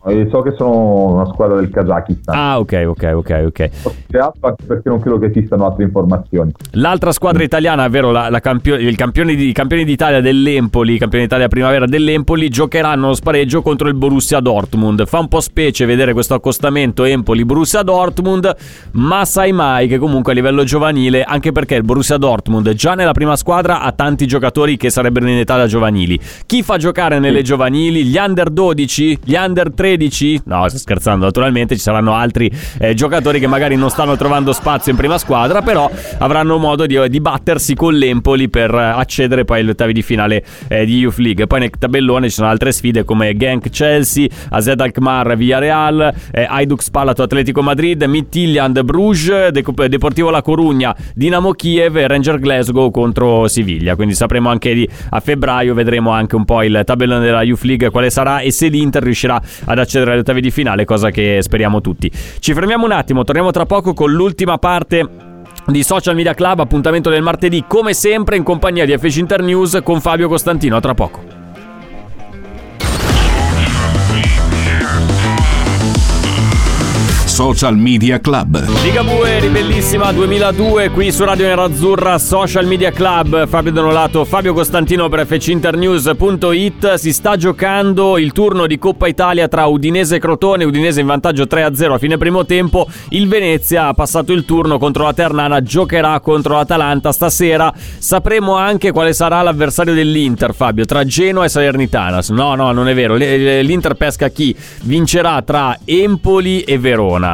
So che sono una squadra del Kazakistan. Ah, ok, ok, ok, ok. Anche perché non credo che esistano altre informazioni. L'altra squadra italiana, ovvero la, la campio- il campione di, i campioni d'Italia dell'Empoli, i campioni d'Italia primavera dell'Empoli, giocheranno lo spareggio contro il Borussia Dortmund. Fa un po' specie vedere questo accostamento Empoli-Borussia Dortmund, ma sai mai che comunque a livello giovanile, anche perché il Borussia Dortmund già nella prima squadra ha tanti giocatori che sarebbero in età da giovanili. Chi fa giocare nelle giovanili? Gli under 12, gli under 13 13? No, sto scherzando, naturalmente ci saranno altri eh, giocatori che magari non stanno trovando spazio in prima squadra, però avranno modo di, di battersi con l'Empoli per accedere poi agli ottavi di finale eh, di Youth League. Poi nel tabellone ci sono altre sfide come Genk Chelsea, AZ Alkmaar Villarreal, eh, Hajduk Spalato Atletico Madrid, Midtjylland Bruges, De- Deportivo La Corugna, Dinamo Kiev e Ranger Glasgow contro Siviglia. Quindi sapremo anche di, a febbraio, vedremo anche un po' il tabellone della Youth League quale sarà e se l'Inter riuscirà ad accedere agli ottavi di finale, cosa che speriamo tutti. Ci fermiamo un attimo, torniamo tra poco con l'ultima parte di Social Media Club, appuntamento del martedì, come sempre in compagnia di FC Internews con Fabio Costantino. A tra poco. Social Media Club. Ligabue, ribellissima 2002, qui su Radio Nerazzurra, Social Media Club, Fabio Donolato, Fabio Costantino per fcinternews.it. Si sta giocando il turno di Coppa Italia tra Udinese e Crotone, Udinese in vantaggio 3-0 a fine primo tempo. Il Venezia ha passato il turno contro la Ternana, giocherà contro l'Atalanta stasera. Sapremo anche quale sarà l'avversario dell'Inter, Fabio, tra Genoa e Salernitana. No, no, non è vero. L'Inter pesca chi? Vincerà tra Empoli e Verona.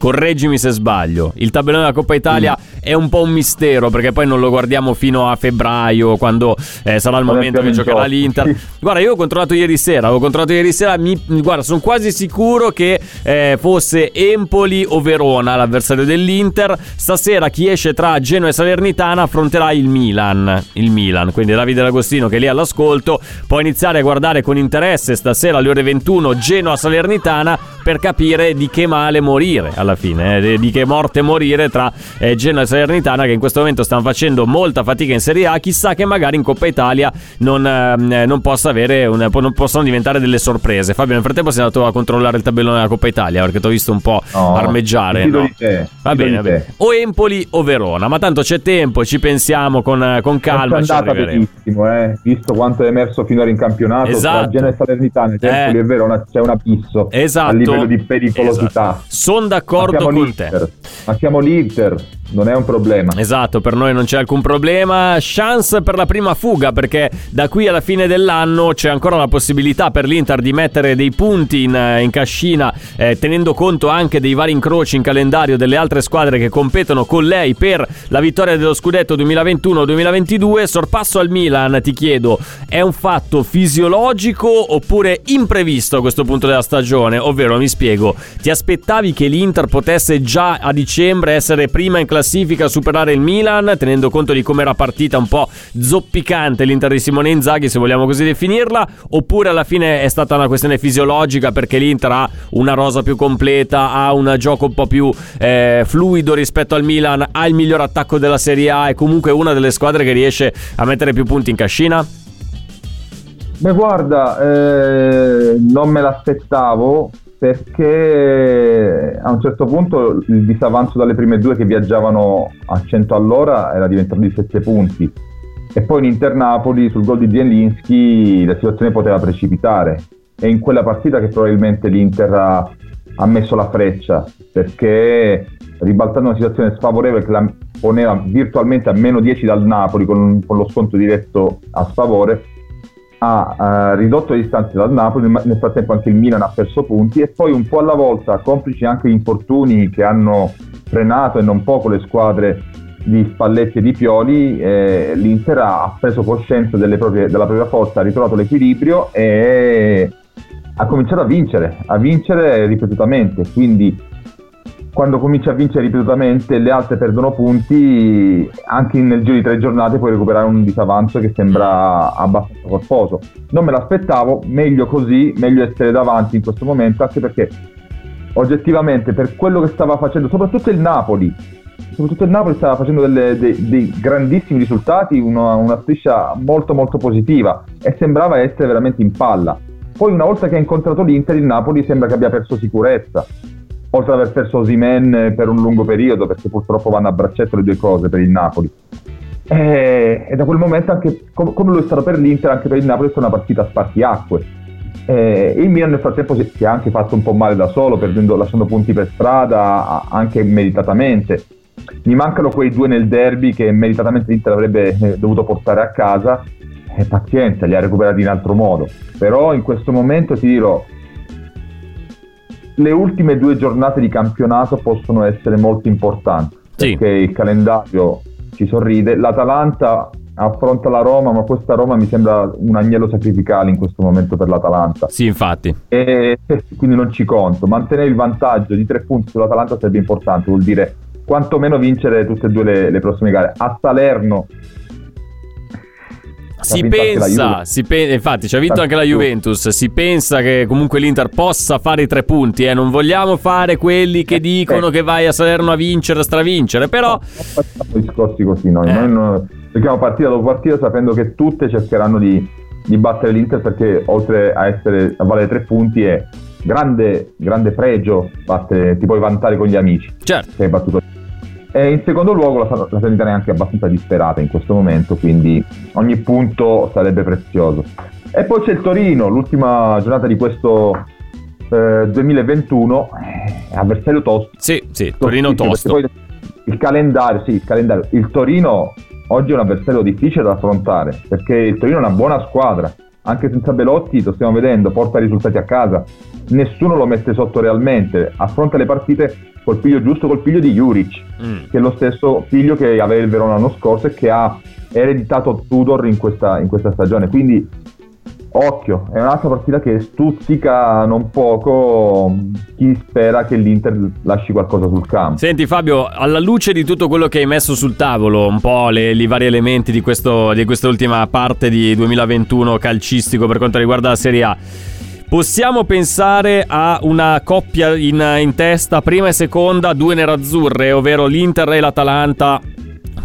Correggimi se sbaglio. Il tabellone della Coppa Italia mm. è un po' un mistero perché poi non lo guardiamo fino a febbraio quando eh, sarà il momento che giocherà l'Inter. Guarda, io ho controllato ieri sera, avevo controllato ieri sera, mi, guarda, sono quasi sicuro che eh, fosse Empoli o Verona l'avversario dell'Inter. Stasera chi esce tra Genoa e Salernitana affronterà il Milan, il Milan, quindi Davide D'Agostino che è lì all'ascolto può iniziare a guardare con interesse stasera alle ore 21 Genoa-Salernitana per capire di che male morire alla fine, eh, di che morte morire tra eh, Genoa e Salernitana che in questo momento stanno facendo molta fatica in Serie A, chissà che magari in Coppa Italia non, eh, non possa avere un, non possano diventare delle sorprese. Fabio, nel frattempo sei andato a controllare il tabellone della Coppa Italia perché ti ho visto un po' no, armeggiare. No? Va bene, va bene. O Empoli o Verona, ma tanto c'è tempo, ci pensiamo con, con calma. È andata benissimo, eh? visto quanto è emerso finora in campionato. Esatto. Tra Genoa e Salernitana, Empoli e Verona c'è un abisso esatto. a livello di pericolosità. Esatto. Sono d'accordo con te. Ma siamo l'Inter, non è un problema. Esatto, per noi non c'è alcun problema. Chance per la prima fuga perché da qui alla fine dell'anno c'è ancora la possibilità per l'Inter di mettere dei punti in, in cascina, eh, tenendo conto anche dei vari incroci in calendario delle altre squadre che competono con lei per la vittoria dello scudetto 2021-2022. Sorpasso al Milan, ti chiedo, è un fatto fisiologico oppure imprevisto a questo punto della stagione? Ovvero, mi spiego, ti aspettavi che l'Inter potesse già a dicembre essere prima in classifica? Classifica superare il Milan, tenendo conto di come era partita un po' zoppicante l'Inter di Simone Inzaghi, se vogliamo così definirla, oppure alla fine è stata una questione fisiologica perché l'Inter ha una rosa più completa, ha un gioco un po' più eh, fluido rispetto al Milan, ha il miglior attacco della Serie A, è comunque una delle squadre che riesce a mettere più punti in cascina? Beh, guarda, eh, non me l'aspettavo perché a un certo punto il disavanzo dalle prime due che viaggiavano a 100 all'ora era diventato di 7 punti. E poi in Inter Napoli sul gol di Zielinski la situazione poteva precipitare. È in quella partita che probabilmente l'Inter ha, ha messo la freccia perché ribaltando una situazione sfavorevole che la poneva virtualmente a meno 10 dal Napoli con, con lo sconto diretto a sfavore ha uh, ridotto le distanze dal Napoli, nel frattempo anche il Milan ha perso punti e poi un po' alla volta, complici anche gli infortuni che hanno frenato e non poco le squadre di Spalletti e di Pioli, eh, l'Inter ha preso coscienza proprie, della propria forza, ha ritrovato l'equilibrio e ha cominciato a vincere, a vincere ripetutamente, quindi quando cominci a vincere ripetutamente le altre perdono punti, anche nel giro di tre giornate puoi recuperare un disavanzo che sembra abbastanza corposo. Non me l'aspettavo, meglio così, meglio essere davanti in questo momento, anche perché oggettivamente per quello che stava facendo, soprattutto il Napoli, soprattutto il Napoli stava facendo delle, dei, dei, grandissimi risultati, una, una striscia molto molto positiva e sembrava essere veramente in palla. Poi una volta che ha incontrato l'Inter, il Napoli sembra che abbia perso sicurezza oltre ad aver perso Osimen per un lungo periodo, perché purtroppo vanno a braccetto le due cose per il Napoli. E, e da quel momento, anche com- come lo è stato per l'Inter, anche per il Napoli è stata una partita a spartiacque. E il Milan nel frattempo si, si, è anche fatto un po' male da solo, perdendo, lasciando punti per strada, anche meritatamente. Mi mancano quei due nel derby che meritatamente l'Inter avrebbe eh, dovuto portare a casa. E pazienza, li ha recuperati in altro modo. Però in questo momento ti dirò, le ultime due giornate di campionato possono essere molto importanti sì. perché il calendario ci sorride. L'Atalanta affronta la Roma, ma questa Roma mi sembra un agnello sacrificale in questo momento per l'Atalanta. Sì, infatti. E quindi non ci conto. Mantenere il vantaggio di tre punti sull'Atalanta sarebbe importante, vuol dire quantomeno vincere tutte e due le, le prossime gare. A Salerno si pensa, si pe- infatti ci ha vinto anche la Juventus, si pensa che comunque l'Inter possa fare i tre punti, eh? non vogliamo fare quelli che eh, dicono eh. che vai a Salerno a vincere, a stravincere, però... No, facciamo discorsi così, noi, eh. noi giochiamo partita dopo partita sapendo che tutte cercheranno di, di battere l'Inter perché oltre a, essere, a valere tre punti è grande, grande pregio, batte, ti puoi vantare con gli amici. Certo. Sei battuto. E in secondo luogo la, la Salernitana è anche abbastanza disperata in questo momento, quindi ogni punto sarebbe prezioso. E poi c'è il Torino, l'ultima giornata di questo eh, 2021, eh, avversario tosto. Sì, sì, Torino tosto. Il calendario, sì, il calendario. Il Torino oggi è un avversario difficile da affrontare, perché il Torino è una buona squadra, anche senza Belotti, lo stiamo vedendo, porta risultati a casa, nessuno lo mette sotto realmente, affronta le partite col piglio giusto, col piglio di Juric, mm. che è lo stesso figlio che aveva il Verona l'anno scorso e che ha ereditato Tudor in questa, in questa stagione, quindi occhio, è un'altra partita che stuzzica non poco chi spera che l'Inter lasci qualcosa sul campo. Senti Fabio, alla luce di tutto quello che hai messo sul tavolo, un po' le, i vari elementi di, questo, di questa ultima parte di 2021 calcistico per quanto riguarda la Serie A, Possiamo pensare a una coppia in, in, testa, prima e seconda, due nerazzurre, ovvero l'Inter e l'Atalanta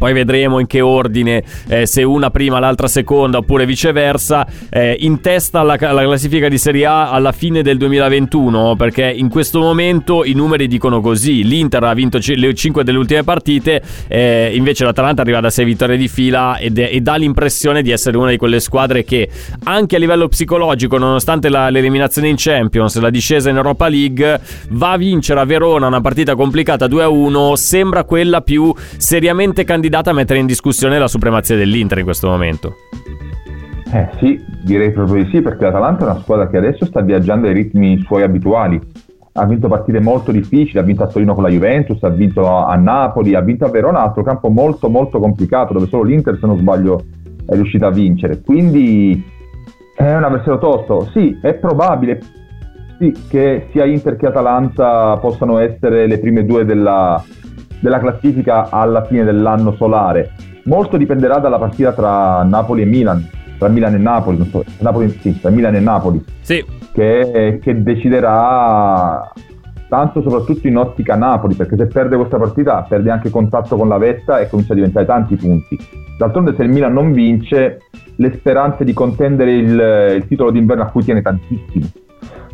poi vedremo in che ordine, eh, se una prima, l'altra seconda oppure viceversa, eh, in testa alla, alla, classifica di Serie A alla fine del 2021, perché in questo momento i numeri dicono così, l'Inter ha vinto c- le 5 delle ultime partite, eh, invece l'Atalanta arriva da 6 vittorie di fila ed, e dà l'impressione di essere una di quelle squadre che anche a livello psicologico, nonostante la, l'eliminazione in Champions, la discesa in Europa League, va a vincere a Verona una partita complicata 2-1, sembra quella più seriamente candidata candidata a mettere in discussione la supremazia dell'Inter in questo momento. Eh sì, direi proprio di sì, perché l'Atalanta è una squadra che adesso sta viaggiando ai ritmi suoi abituali. Ha vinto partite molto difficili, ha vinto a Torino con la Juventus, ha vinto a Napoli, ha vinto a Verona, altro campo molto molto complicato, dove solo l'Inter, se non sbaglio, è riuscita a vincere. Quindi è un avversario tosto. Sì, è probabile sì, che sia Inter che Atalanta possano essere le prime due della, della classifica alla fine dell'anno solare. Molto dipenderà dalla partita tra Napoli e Milan, tra Milan e Napoli, so, Napoli sì, tra Milan e Napoli, sì. che, che deciderà tanto soprattutto in ottica Napoli, perché se perde questa partita perde anche contatto con la vetta e comincia a diventare tanti punti. D'altronde se il Milan non vince, le speranze di contendere il, il titolo d'inverno a cui tiene tantissimo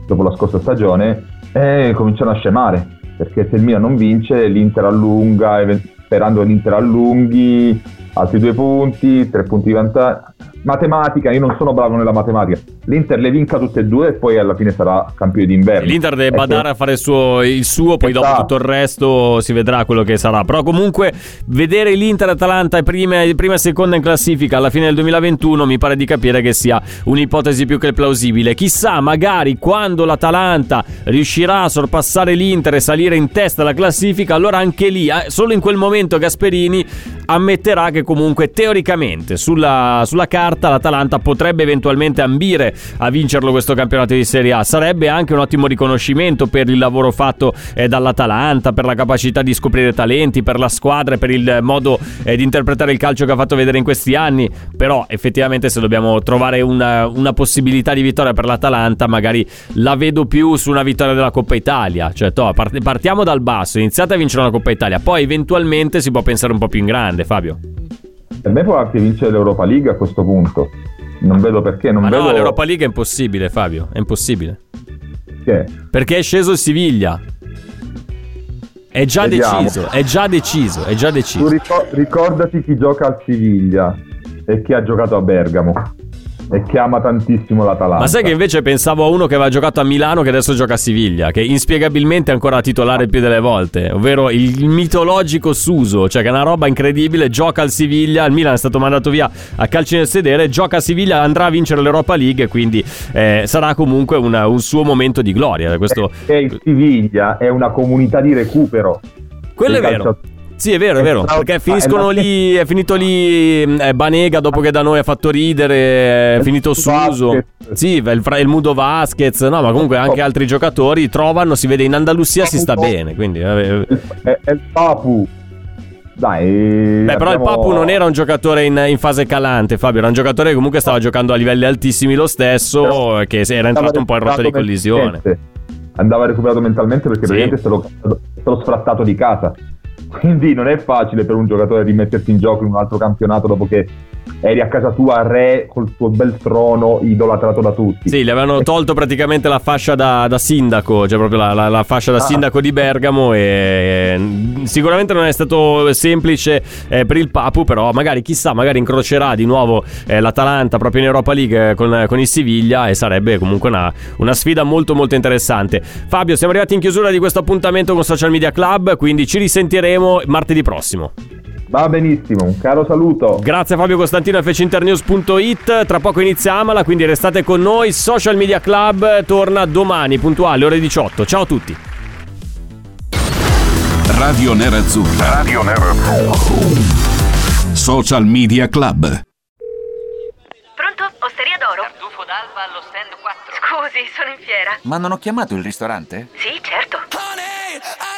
dopo la scorsa stagione eh, cominciano a scemare perché se il Milan non vince l'Inter allunga, sperando che l'Inter allunghi altri due punti, tre punti di vantaggio matematica, io non sono bravo nella matematica. L'Inter le vinca tutte e due e poi alla fine sarà campione d'inverno. L'Inter deve badare a fare il suo, il suo poi esatto. dopo tutto il resto si vedrà quello che sarà. Però comunque vedere l'Inter Atalanta prima, prima e seconda in classifica alla fine del 2021 mi pare di capire che sia un'ipotesi più che plausibile. Chissà, magari quando l'Atalanta riuscirà a sorpassare l'Inter e salire in testa alla classifica, allora anche lì, eh, solo in quel momento Gasperini ammetterà che comunque teoricamente sulla, sulla carta carta l'Atalanta potrebbe eventualmente ambire a vincerlo questo campionato di Serie A. Sarebbe anche un ottimo riconoscimento per il lavoro fatto eh, dall'Atalanta, per la capacità di scoprire talenti, per la squadra e per il modo eh, di interpretare il calcio che ha fatto vedere in questi anni. Però effettivamente se dobbiamo trovare una, una possibilità di vittoria per l'Atalanta, magari la vedo più su una vittoria della Coppa Italia. Cioè, to, partiamo dal basso, iniziate a vincere una Coppa Italia, poi eventualmente si può pensare un po' più in grande, Fabio. Per me può anche vincere l'Europa League a questo punto. Non vedo perché. Non Ma vedo... no, l'Europa League è impossibile, Fabio. È impossibile. Che? Perché è sceso il Siviglia. È già Vediamo. deciso, è già deciso, è già deciso. Tu ricordati chi gioca al Siviglia e chi ha giocato a Bergamo e che ama tantissimo l'Atalanta. Ma sai che invece pensavo a uno che aveva giocato a Milano che adesso gioca a Siviglia, che inspiegabilmente è ancora titolare più delle volte, ovvero il mitologico Suso, cioè che è una roba incredibile, gioca al Siviglia, il Milan è stato mandato via a calci nel sedere, gioca a Siviglia, andrà a vincere l'Europa League, quindi eh, sarà comunque una, un suo momento di gloria. Questo... E il Siviglia è una comunità di recupero. Quello è vero. Sì, è vero, è vero. Perché finiscono lì. È finito lì eh, Banega dopo che da noi ha fatto ridere. È finito Suso. Sì, il, il Mudo Vasquez. No, ma comunque anche altri giocatori trovano. Si vede in Andalusia si sta bene. Quindi. Eh, è, è il Papu. Dai, Beh, però il Papu non era un giocatore in, in, fase calante, Fabio. Era un giocatore che comunque stava giocando a livelli altissimi lo stesso. Però che era entrato un po' in rotta di collisione. Andava recuperato mentalmente perché sì. praticamente è stato, è stato sfrattato di casa. Quindi non è facile per un giocatore rimettersi in gioco in un altro campionato dopo che eri a casa tua re col tuo bel trono idolatrato da tutti. Sì, gli avevano tolto praticamente la fascia da, da sindaco, cioè proprio la, la, la fascia da Ah. sindaco di Bergamo e sicuramente non è stato semplice eh, per il Papu, però magari chissà, magari incrocerà di nuovo eh, l'Atalanta proprio in Europa League eh, con, con il Siviglia e sarebbe comunque una, una sfida molto molto interessante. Fabio, siamo arrivati in chiusura di questo appuntamento con Social Media Club, quindi ci risentiremo martedì prossimo. Va benissimo, un caro saluto. Grazie a Fabio Costantino a fcinternews.it. Tra poco iniziamola, quindi restate con noi. Social Media Club torna domani, puntuale, ore 18. Ciao a tutti. Radio Nerazzurra. Radio Nerazzurra. Social Media Club. Pronto? Osteria d'oro? Tartufo d'alba allo stand 4. Scusi, sono in fiera. Ma non ho chiamato il ristorante? Sì, certo.